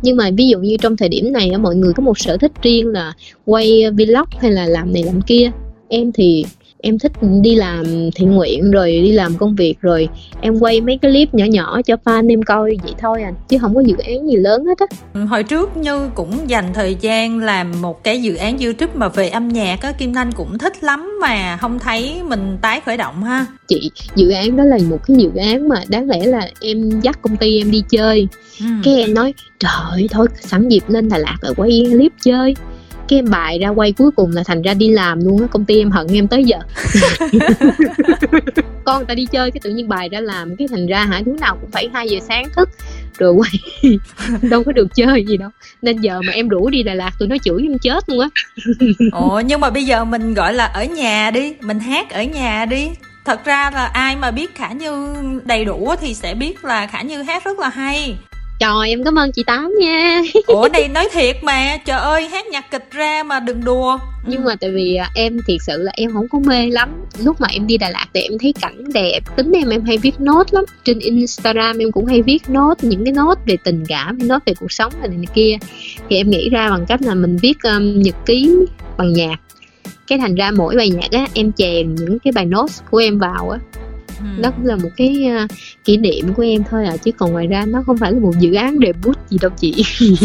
Nhưng mà ví dụ như trong thời điểm này mọi người có một sở thích riêng là quay vlog hay là làm này làm kia. Em thì em thích đi làm thiện nguyện rồi đi làm công việc rồi em quay mấy cái clip nhỏ nhỏ cho fan em coi vậy thôi à chứ không có dự án gì lớn hết á. Ừ, hồi trước như cũng dành thời gian làm một cái dự án youtube mà về âm nhạc á kim thanh cũng thích lắm mà không thấy mình tái khởi động ha. Chị dự án đó là một cái dự án mà đáng lẽ là em dắt công ty em đi chơi. Ừ. cái em nói trời thôi sẵn dịp lên đà lạt rồi quay clip chơi cái em bài ra quay cuối cùng là thành ra đi làm luôn á công ty em hận em tới giờ. Con ta đi chơi cái tự nhiên bài ra làm cái thành ra hả đứa nào cũng phải hai giờ sáng thức rồi quay đâu có được chơi gì đâu. Nên giờ mà em rủ đi Đà Lạt tụi nó chửi em chết luôn á. Ồ nhưng mà bây giờ mình gọi là ở nhà đi mình hát ở nhà đi. Thật ra là ai mà biết khả như đầy đủ thì sẽ biết là khả như hát rất là hay Trời em cảm ơn chị Tám nha. Ủa này nói thiệt mà. Trời ơi hát nhạc kịch ra mà đừng đùa. Nhưng mà tại vì à, em thiệt sự là em không có mê lắm. Lúc mà em đi Đà Lạt thì em thấy cảnh đẹp. Tính em em hay viết nốt lắm. Trên Instagram em cũng hay viết nốt Những cái nốt về tình cảm Nốt về cuộc sống này, này kia. Thì em nghĩ ra bằng cách là mình viết um, nhật ký bằng nhạc. Cái thành ra mỗi bài nhạc á em chèn những cái bài notes của em vào á ừ. đó cũng là một cái uh, kỷ niệm của em thôi à chứ còn ngoài ra nó không phải là một dự án debut gì đâu chị.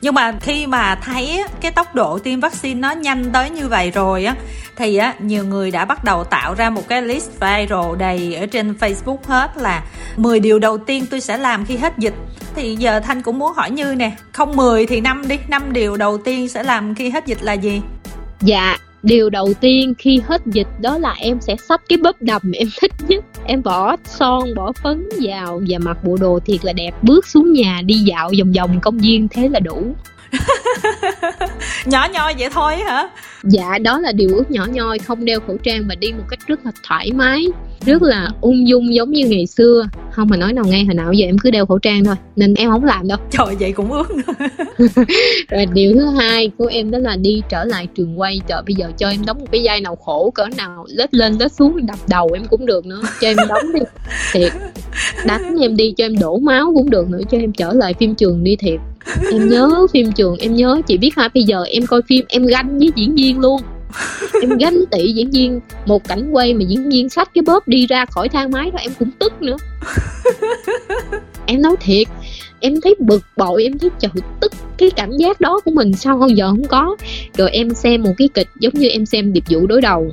Nhưng mà khi mà thấy cái tốc độ tiêm vaccine nó nhanh tới như vậy rồi á thì á nhiều người đã bắt đầu tạo ra một cái list viral đầy ở trên Facebook hết là 10 điều đầu tiên tôi sẽ làm khi hết dịch. Thì giờ Thanh cũng muốn hỏi Như nè không 10 thì năm đi năm điều đầu tiên sẽ làm khi hết dịch là gì? Dạ điều đầu tiên khi hết dịch đó là em sẽ xách cái bóp đầm em thích nhất. Em bỏ son bỏ phấn vào và mặc bộ đồ thiệt là đẹp. Bước xuống nhà đi dạo vòng vòng công viên thế là đủ. Nhỏ nhoi vậy thôi hả? Dạ đó là điều ước nhỏ nhoi. Không đeo khẩu trang và đi một cách rất là thoải mái rất là ung dung giống như ngày xưa. Không mà nói nào ngay hồi nào giờ em cứ đeo khẩu trang thôi nên em không làm đâu. Trời vậy cũng ước. Rồi điều thứ hai của em đó là đi trở lại trường quay. Trời bây giờ cho em đóng một cái vai nào khổ cỡ nào lết lên lết xuống đập đầu em cũng được nữa. Cho em đóng đi. Thiệt. Đánh em đi cho em đổ máu cũng được nữa cho em trở lại phim trường đi thiệt. Em nhớ phim trường em nhớ chị biết hả? Bây giờ em coi phim em ganh với diễn viên luôn em ganh tị diễn viên một cảnh quay mà diễn viên xách cái bóp đi ra khỏi thang máy đó em cũng tức nữa. Em nói thiệt em thấy bực bội em thấy trời tức cái cảm giác đó của mình sao hơn giờ không có. Rồi em xem một cái kịch giống như em xem điệp vụ đối đầu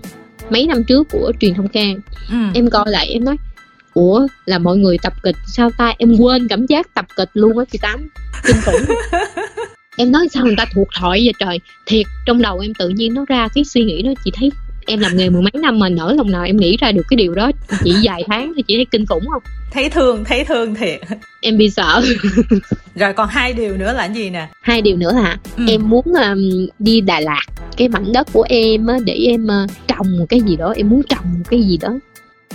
mấy năm trước của truyền thông can ừ. em coi lại em nói ủa là mọi người tập kịch sao ta? Em quên cảm giác tập kịch luôn á chị tám. Kinh khủng em nói sao người ta thuộc thoại vậy trời? Thiệt trong đầu em tự nhiên nó ra cái suy nghĩ đó chị thấy em làm nghề mười mấy năm mà nở lòng nào em nghĩ ra được cái điều đó chỉ vài tháng thì chị thấy kinh khủng không? Thấy thương thấy thương thiệt. Em bị sợ. Rồi còn hai điều nữa là gì nè? Hai điều nữa hả? Ừ. em muốn um, đi đà lạt. Cái mảnh đất của em á, để em uh, trồng cái gì đó em muốn trồng cái gì đó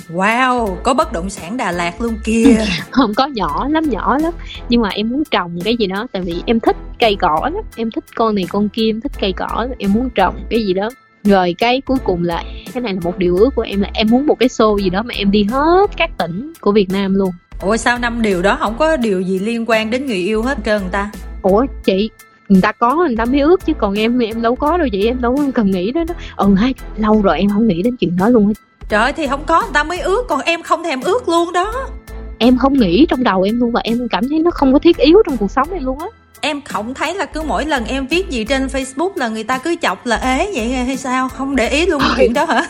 Wow, có bất động sản Đà Lạt luôn kia Không có nhỏ lắm, nhỏ lắm. Nhưng mà em muốn trồng cái gì đó Tại vì em thích cây cỏ lắm. Em thích con này con kia, em thích cây cỏ Em muốn trồng cái gì đó. Rồi cái cuối cùng là cái này là một điều ước của em là em muốn một cái show gì đó mà em đi hết các tỉnh của Việt Nam luôn. Ủa sao năm điều đó không có điều gì liên quan đến người yêu hết trơn người ta? Ủa chị người ta có người ta mới ước chứ. Còn em em đâu có đâu chị. Em đâu cần nghĩ đó đó. Ừ hay lâu rồi em không nghĩ đến chuyện đó luôn á trời ơi thì không có người ta mới ước còn em không thèm ước luôn đó. Em không nghĩ trong đầu em luôn và em cảm thấy nó không có thiết yếu trong cuộc sống em luôn á. Em không thấy là cứ mỗi lần em viết gì trên facebook là người ta cứ chọc là ế vậy hay sao? Không để ý luôn chuyện đó hả?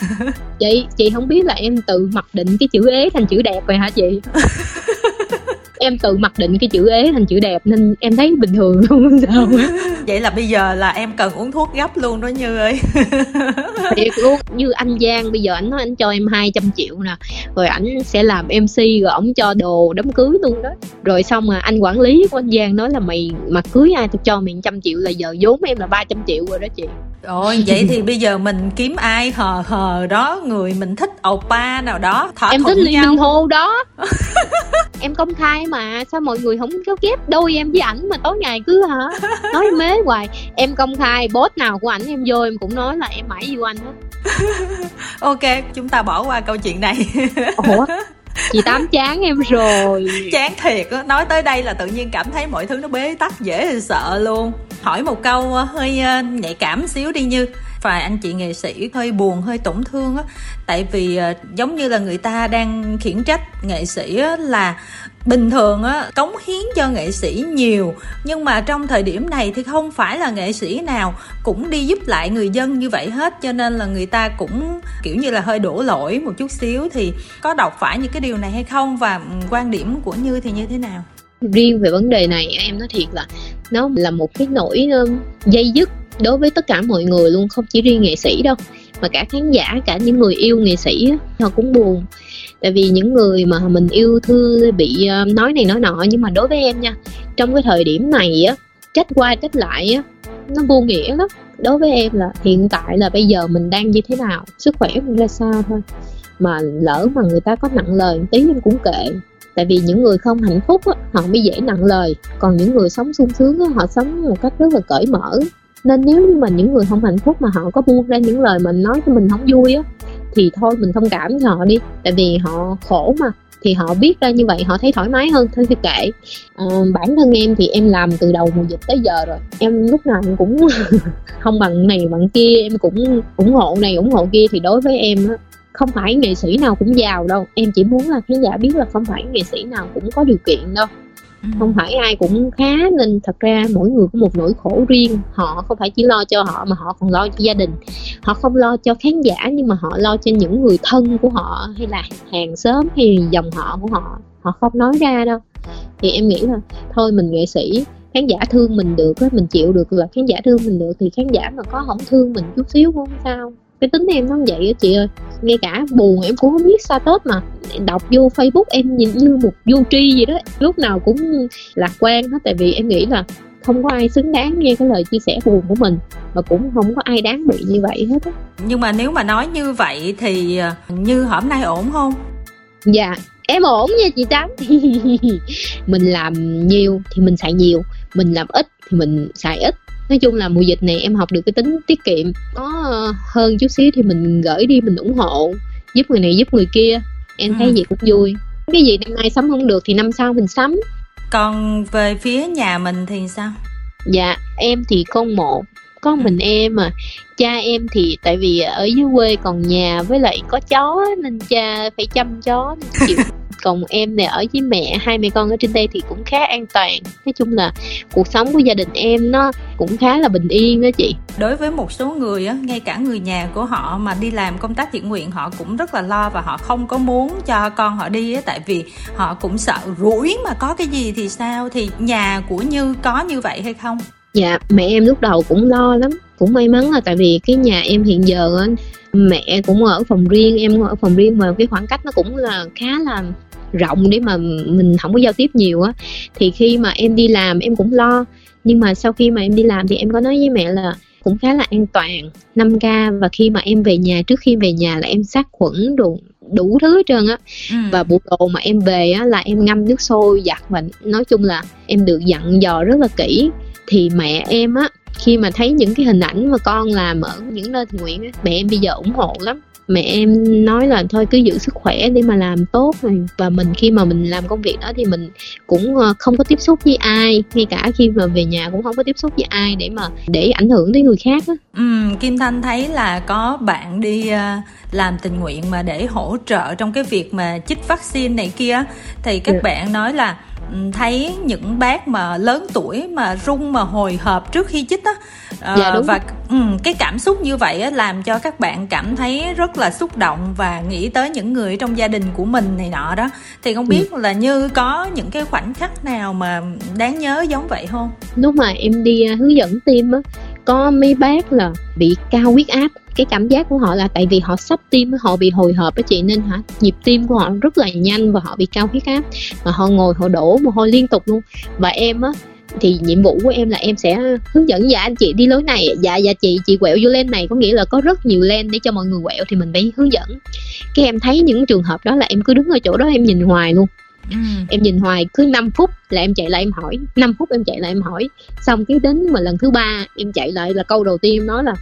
Chị chị không biết là em tự mặc định cái chữ ế thành chữ đẹp rồi hả chị em tự mặc định cái chữ ế thành chữ đẹp nên em thấy bình thường luôn. Sao? Vậy là bây giờ là em cần uống thuốc gấp luôn đó như ơi. Thiệt luôn. Như anh giang bây giờ anh nói anh cho em 200 triệu nè rồi ảnh sẽ làm mc rồi ổng cho đồ đám cưới luôn đó. Rồi xong mà anh quản lý của anh giang nói là mày mà cưới ai tôi cho mày trăm triệu là giờ vốn em là 300 triệu rồi đó chị rồi vậy thì bây giờ mình kiếm ai? Hờ hờ đó người mình thích oppa nào đó thỏa em thích liên minh hô đó. Em công khai mà sao mọi người không có ghép đôi em với ảnh mà tối ngày cứ hả? Nói mế hoài. Em công khai boss nào của ảnh em vô em cũng nói là em mãi yêu anh hết. Ok chúng ta bỏ qua câu chuyện này. Ủa? Chị tám chán em rồi. Chán thiệt á. Nói tới đây là tự nhiên cảm thấy mọi thứ nó bế tắc dễ sợ luôn hỏi một câu ờ, hơi ờ, nhạy cảm xíu đi như. Và anh chị nghệ sĩ hơi buồn, hơi tổn thương á. Tại vì ờ, giống như là người ta đang khiển trách nghệ sĩ là bình thường á, cống hiến cho nghệ sĩ nhiều. Nhưng mà trong thời điểm này thì không phải là nghệ sĩ nào cũng đi giúp lại người dân như vậy hết. Cho nên là người ta cũng, kiểu như là, hơi đổ lỗi một chút xíu. Thì có đọc phải những cái điều này hay không? Và quan điểm của như thì như thế nào? Riêng về vấn đề này, em nói thiệt là nó là một cái nỗi ờ, dây dứt đối với tất cả mọi người luôn, không chỉ riêng nghệ sĩ đâu, mà cả khán giả, cả những người yêu nghệ sĩ họ cũng buồn. Tại vì những người mà mình yêu thương bị ờ, nói này nói nọ, nhưng mà đối với em nha, trong cái thời điểm này á trách qua trách lại á, nó vô nghĩa lắm. Đối với em là hiện tại là bây giờ mình đang như thế nào, sức khỏe mình ra sao thôi, mà lỡ mà người ta có nặng lời một tí em cũng kệ tại vì những người không hạnh phúc á, họ mới dễ nặng lời. Còn những người sống sung sướng á, họ sống một cách rất là cởi mở. Nên nếu như mà những người không hạnh phúc mà họ có buông ra những lời mình nói cho mình không vui á thì thôi mình thông cảm cho họ đi. Tại vì họ khổ mà thì họ biết ra như vậy họ thấy thoải mái hơn thôi thì kệ. À, bản thân em thì em làm từ đầu mùa dịch tới giờ rồi. Em lúc nào cũng không bằng này bằng kia em cũng ủng hộ này ủng hộ kia. Thì đối với em á không phải nghệ sĩ nào cũng giàu đâu. Em chỉ muốn là khán giả biết là không phải nghệ sĩ nào cũng có điều kiện đâu. Ừ. không phải ai cũng khá nên thật ra mỗi người có một nỗi khổ riêng. Họ không phải chỉ lo cho họ mà họ còn lo cho gia đình. Họ không lo cho khán giả nhưng mà họ lo cho những người thân của họ hay là hàng xóm hay dòng họ của họ. Họ không nói ra đâu. Thì em nghĩ là thôi mình nghệ sĩ khán giả thương mình được mình chịu được là khán giả thương mình được thì khán giả mà có không thương mình chút xíu không sao cái tính em nó vậy á chị ơi. Ngay cả buồn em cũng không biết sao tết mà đọc vô facebook em nhìn như một vô tri vậy đó. Lúc nào cũng lạc quan hết tại vì em nghĩ là không có ai xứng đáng nghe cái lời chia sẻ buồn của mình và cũng không có ai đáng bị như vậy hết á. Nhưng mà nếu mà nói như vậy thì ờ, như hôm nay ổn không? Dạ em ổn nha chị tám mình làm nhiều thì mình xài nhiều mình làm ít thì mình xài ít nói chung là mùa dịch này em học được cái tính tiết kiệm có ờ, hơn chút xíu thì mình gửi đi mình ủng hộ giúp người này giúp người kia. Em thấy ừ. gì cũng vui. Cái gì năm nay sắm không được thì năm sau mình sắm. Còn về phía nhà mình thì sao? Dạ em thì con một có ừ. mình em mà cha em thì tại vì ở dưới quê còn nhà với lại có chó nên cha phải chăm chó chịu còn em thì ở với mẹ hai mẹ con ở trên đây thì cũng khá an toàn. Nói chung là cuộc sống của gia đình em nó cũng khá là bình yên đó chị. Đối với một số người á ngay cả người nhà của họ mà đi làm công tác thiện nguyện họ cũng rất là lo và họ không có muốn cho con họ đi á tại vì họ cũng sợ rủi mà có cái gì thì sao thì nhà của như có như vậy hay không? Dạ mẹ em lúc đầu cũng lo lắm cũng may mắn là tại vì cái nhà em hiện giờ mẹ cũng ở phòng riêng em ở phòng riêng mà cái khoảng cách nó cũng là khá là rộng để mà mình không có giao tiếp nhiều á. Thì khi mà em đi làm em cũng lo nhưng mà sau khi mà em đi làm thì em có nói với mẹ là cũng khá là an toàn 5k và khi mà em về nhà trước khi về nhà là em sát khuẩn đủ đủ thứ hết trơn á. Ừ. và buổi đồ mà em về á là em ngâm nước sôi giặt và nói chung là em được dặn dò rất là kỹ. Thì mẹ em á khi mà thấy những cái hình ảnh mà con làm ở những nơi thiện nguyện mẹ em bây giờ ủng hộ lắm. Mẹ em nói là thôi cứ giữ sức khỏe để mà làm tốt và mình khi mà mình làm công việc đó thì mình cũng ờ, không có tiếp xúc với ai. Ngay cả khi mà về nhà cũng không có tiếp xúc với ai để mà để ảnh hưởng tới người khác á. Ừ, kim thanh thấy là có bạn đi uh, làm tình nguyện mà để hỗ trợ trong cái việc mà chích vaccine này kia thì các ừ. bạn nói là thấy những bác mà lớn tuổi mà run mà hồi hộp trước khi chích á uh, dạ, đúng. và um, cái cảm xúc như vậy á, làm cho các bạn cảm thấy rất là xúc động và nghĩ tới những người trong gia đình của mình này nọ đó thì không biết ừ. là như có những cái khoảnh khắc nào mà đáng nhớ giống vậy không lúc mà em đi à, hướng dẫn tim á có mấy bác là bị cao huyết áp cái cảm giác của họ là tại vì họ sắp tim họ bị hồi hộp á chị, nên hả, nhịp tim của họ rất là nhanh và họ bị cao huyết áp. Mà họ ngồi, họ đổ mồ hôi liên tục luôn. Và em á, thì nhiệm vụ của em là em sẽ hướng dẫn dạ anh chị, đi lối này. Dạ dạ chị chị quẹo vô lên này. Có nghĩa là có rất nhiều lên để cho mọi người quẹo thì mình phải hướng dẫn. Cái em thấy những trường hợp đó là em cứ đứng ở chỗ đó em nhìn hoài luôn ừ. em nhìn hoài cứ 5 phút là em chạy lại em hỏi 5 phút em chạy lại em hỏi. Xong cái đến mà lần thứ ba em chạy lại là câu đầu tiên em nói là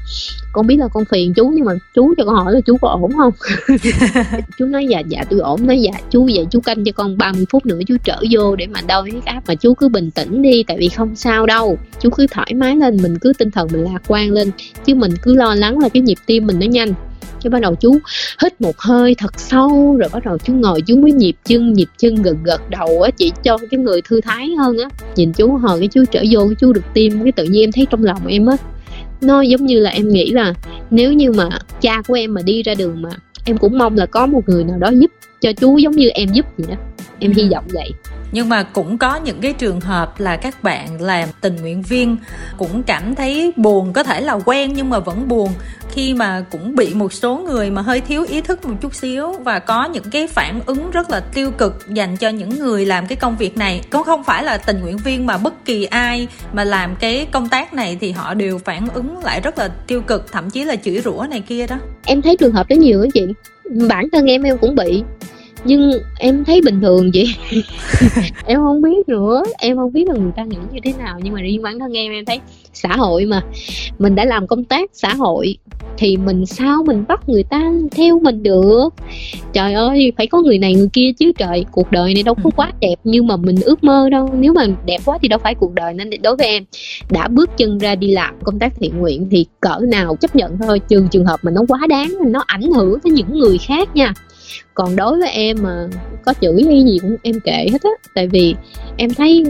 con biết là con phiền chú nhưng mà chú cho con hỏi là chú có ổn không? Chú nói dạ dạ tôi ổn. Nói dạ chú vậy chú canh cho con 30 phút nữa chú trở vô để mà đo huyết áp mà chú cứ bình tĩnh đi tại vì không sao đâu. Chú cứ thoải mái lên mình cứ tinh thần mình lạc quan lên chứ mình cứ lo lắng là cái nhịp tim mình nó nhanh cái bắt đầu chú hít một hơi thật sâu, rồi bắt đầu chú ngồi chú mới nhịp chân nhịp chân gật gật đầu á, chỉ cho cái người thư thái hơn á. Nhìn chú hồi cái chú trở vô cái chú được tim, cái tự nhiên em thấy trong lòng em á. Nó giống như là em nghĩ là nếu như mà cha của em mà đi ra đường mà em cũng mong là có một người nào đó giúp cho chú giống như em giúp vậy đó em hy vọng vậy. Nhưng mà cũng có những cái trường hợp là các bạn làm tình nguyện viên cũng cảm thấy buồn có thể là quen nhưng mà vẫn buồn khi mà cũng bị một số người mà hơi thiếu ý thức một chút xíu và có những cái phản ứng rất là tiêu cực dành cho những người làm cái công việc này. Có không phải là tình nguyện viên mà bất kỳ ai mà làm cái công tác này thì họ đều phản ứng lại rất là tiêu cực thậm chí là chửi rủa này kia đó. Em thấy trường hợp đó nhiều đó chị. Bản thân em em cũng bị nhưng em thấy bình thường vậy. Em không biết nữa. Em không biết là người ta nghĩ như thế nào. Nhưng mà riêng bản thân em em thấy xã hội mà. Mình đã làm công tác xã hội thì mình sao mình bắt người ta theo mình được? Trời ơi phải có người này người kia chứ trời. Cuộc đời này đâu có ừ. quá đẹp như mà mình ước mơ đâu. Nếu mà đẹp quá thì đâu phải cuộc đời nên đối với em. Đã bước chân ra đi làm công tác thiện nguyện thì cỡ nào chấp nhận thôi. Trừ trường hợp mà nó quá đáng nó ảnh hưởng tới những người khác nha còn đối với em mà có chửi hay gì cũng em kệ hết á. Tại vì em thấy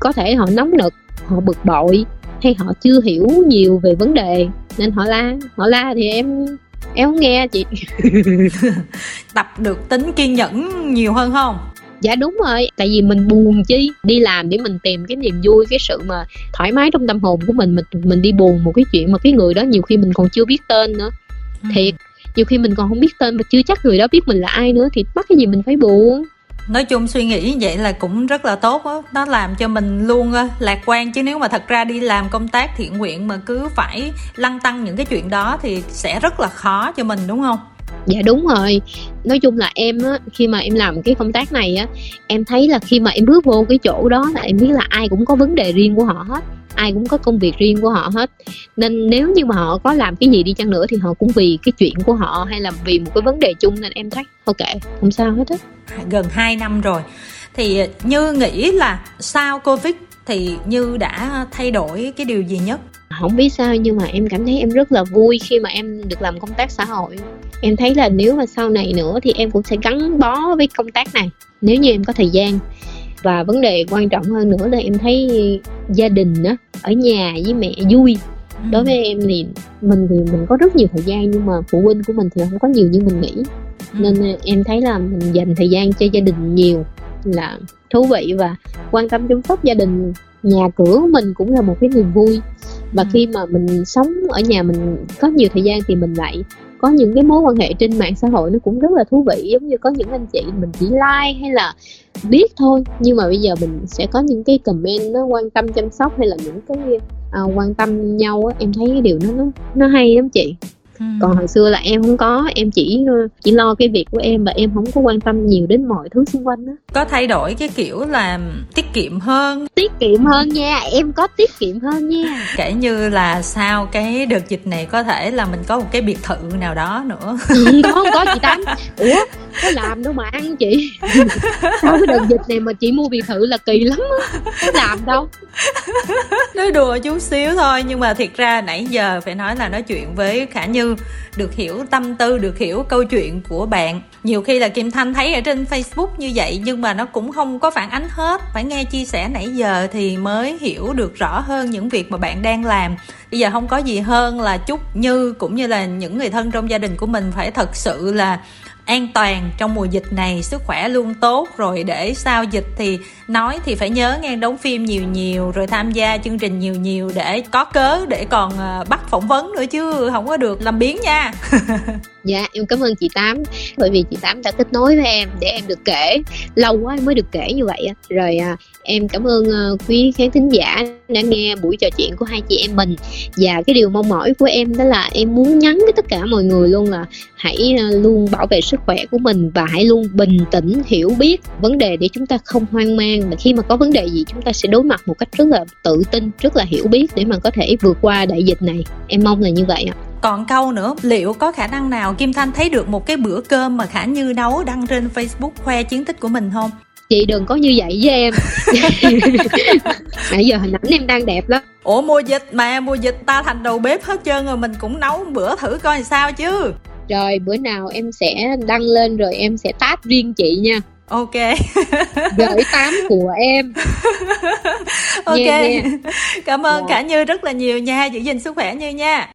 có thể họ nóng nực họ bực bội hay họ chưa hiểu nhiều về vấn đề nên họ la. Họ la thì em em không nghe chị. Tập được tính kiên nhẫn nhiều hơn không? Dạ đúng rồi tại vì mình buồn chi. Đi làm để mình tìm cái niềm vui cái sự mà thoải mái trong tâm hồn của mình mình mình đi buồn một cái chuyện mà cái người đó nhiều khi mình còn chưa biết tên nữa. Ừ. thiệt nhiều khi mình còn không biết tên và chưa chắc người đó biết mình là ai nữa thì mắc cái gì mình phải buồn. Nói chung suy nghĩ vậy là cũng rất là tốt đó nó làm cho mình luôn lạc quan chứ nếu mà thật ra đi làm công tác thiện nguyện mà cứ phải lăn tăng những cái chuyện đó thì sẽ rất là khó cho mình, đúng không? Dạ đúng rồi. Nói chung là em á khi mà em làm cái công tác này á em thấy là khi mà em bước vô cái chỗ đó là em biết là ai cũng có vấn đề riêng của họ hết ai cũng có công việc riêng của họ hết. Nên nếu như mà họ có làm cái gì đi chăng nữa thì họ cũng vì cái chuyện của họ hay là vì một cái vấn đề chung nên em thấy ok không sao hết á. Gần 2 năm rồi. Thì như nghĩ là sau covid thì như đã thay đổi cái điều gì nhất? Không biết sao nhưng mà em cảm thấy em rất là vui khi mà em được làm công tác xã hội em thấy là nếu mà sau này nữa thì em cũng sẽ gắn bó với công tác này nếu như em có thời gian và vấn đề quan trọng hơn nữa là em thấy gia đình á ở nhà với mẹ vui ừ. đối với em thì mình thì mình có rất nhiều thời gian nhưng mà phụ huynh của mình thì không có nhiều như mình nghĩ ừ. nên em thấy là mình dành thời gian cho gia đình nhiều là thú vị và quan tâm chăm sóc gia đình nhà cửa của mình cũng là một cái niềm vui và ừ. khi mà mình sống ở nhà mình có nhiều thời gian thì mình lại có những cái mối quan hệ trên mạng xã hội nó cũng rất là thú vị giống như có những anh chị mình chỉ like hay là biết thôi. Nhưng mà bây giờ mình sẽ có những cái comment nó quan tâm chăm sóc hay là những cái à, quan tâm nhau á em thấy cái điều nó nó nó hay lắm chị. Ừ. còn hồi xưa là em không có em chỉ chỉ lo cái việc của em và em không có quan tâm nhiều đến mọi thứ xung quanh đó có thay đổi cái kiểu là tiết kiệm hơn? Tiết kiệm hơn nha em có tiết kiệm hơn nha. Kể như là sau cái đợt dịch này có thể là mình có một cái biệt thự nào đó nữa? Ừ, có không có chị tám ủa có làm đâu mà ăn chị. Sau cái đợt dịch này mà chị mua biệt thự là kỳ lắm á có làm đâu. Nói đùa chút xíu thôi nhưng mà thiệt ra nãy giờ phải nói là nói chuyện với khả như được hiểu tâm tư, được hiểu câu chuyện của bạn. Nhiều khi là kim thanh thấy ở trên facebook như vậy, nhưng mà nó cũng không có phản ánh hết. Phải nghe chia sẻ nãy giờ thì mới hiểu được rõ hơn những việc mà bạn đang làm. Bây giờ không có gì hơn là chúc như cũng như là những người thân trong gia đình của mình phải thật sự là an toàn trong mùa dịch này, sức khỏe luôn tốt. Rồi để sau dịch thì nói thì phải nhớ nghe đóng phim nhiều nhiều, rồi tham gia chương trình nhiều nhiều để có cớ để còn ờ, bắt phỏng vấn nữa chứ không có được làm biến nha. Dạ em cảm ơn chị tám. Bởi vì chị tám đã kết nối với em để em được kể, lâu quá mới được kể như vậy rồi à, em cảm ơn ờ, quý khán thính giả đã nghe buổi trò chuyện của hai chị em mình. Và cái điều mong mỏi của em đó là em muốn nhắn với tất cả mọi người luôn là hãy ờ, luôn bảo vệ sức khỏe của mình và hãy luôn bình tĩnh, hiểu biết vấn đề để chúng ta không hoang mang. Và khi mà có vấn đề gì, chúng ta sẽ đối mặt một cách rất là tự tin, rất là hiểu biết để mà có thể vượt qua đại dịch này. Em mong là như vậy ạ. Còn câu nữa, liệu có khả năng nào kim thanh thấy được một cái bữa cơm mà khả như nấu đăng trên facebook khoe chiến tích của mình không? Chị đừng có như vậy với em. Nãy giờ hình ảnh em đang đẹp lắm. Ủa mùa dịch mà mùa dịch ta thành đầu bếp hết trơn rồi mình cũng nấu bữa thử coi sao chứ. Rồi bữa nào em sẽ đăng lên rồi em sẽ tag riêng chị nha. Ok. Gửi tám của em. Ok. Nha, nha. cảm ơn dạ. cả như rất là nhiều nha. Giữ gìn sức khỏe như nha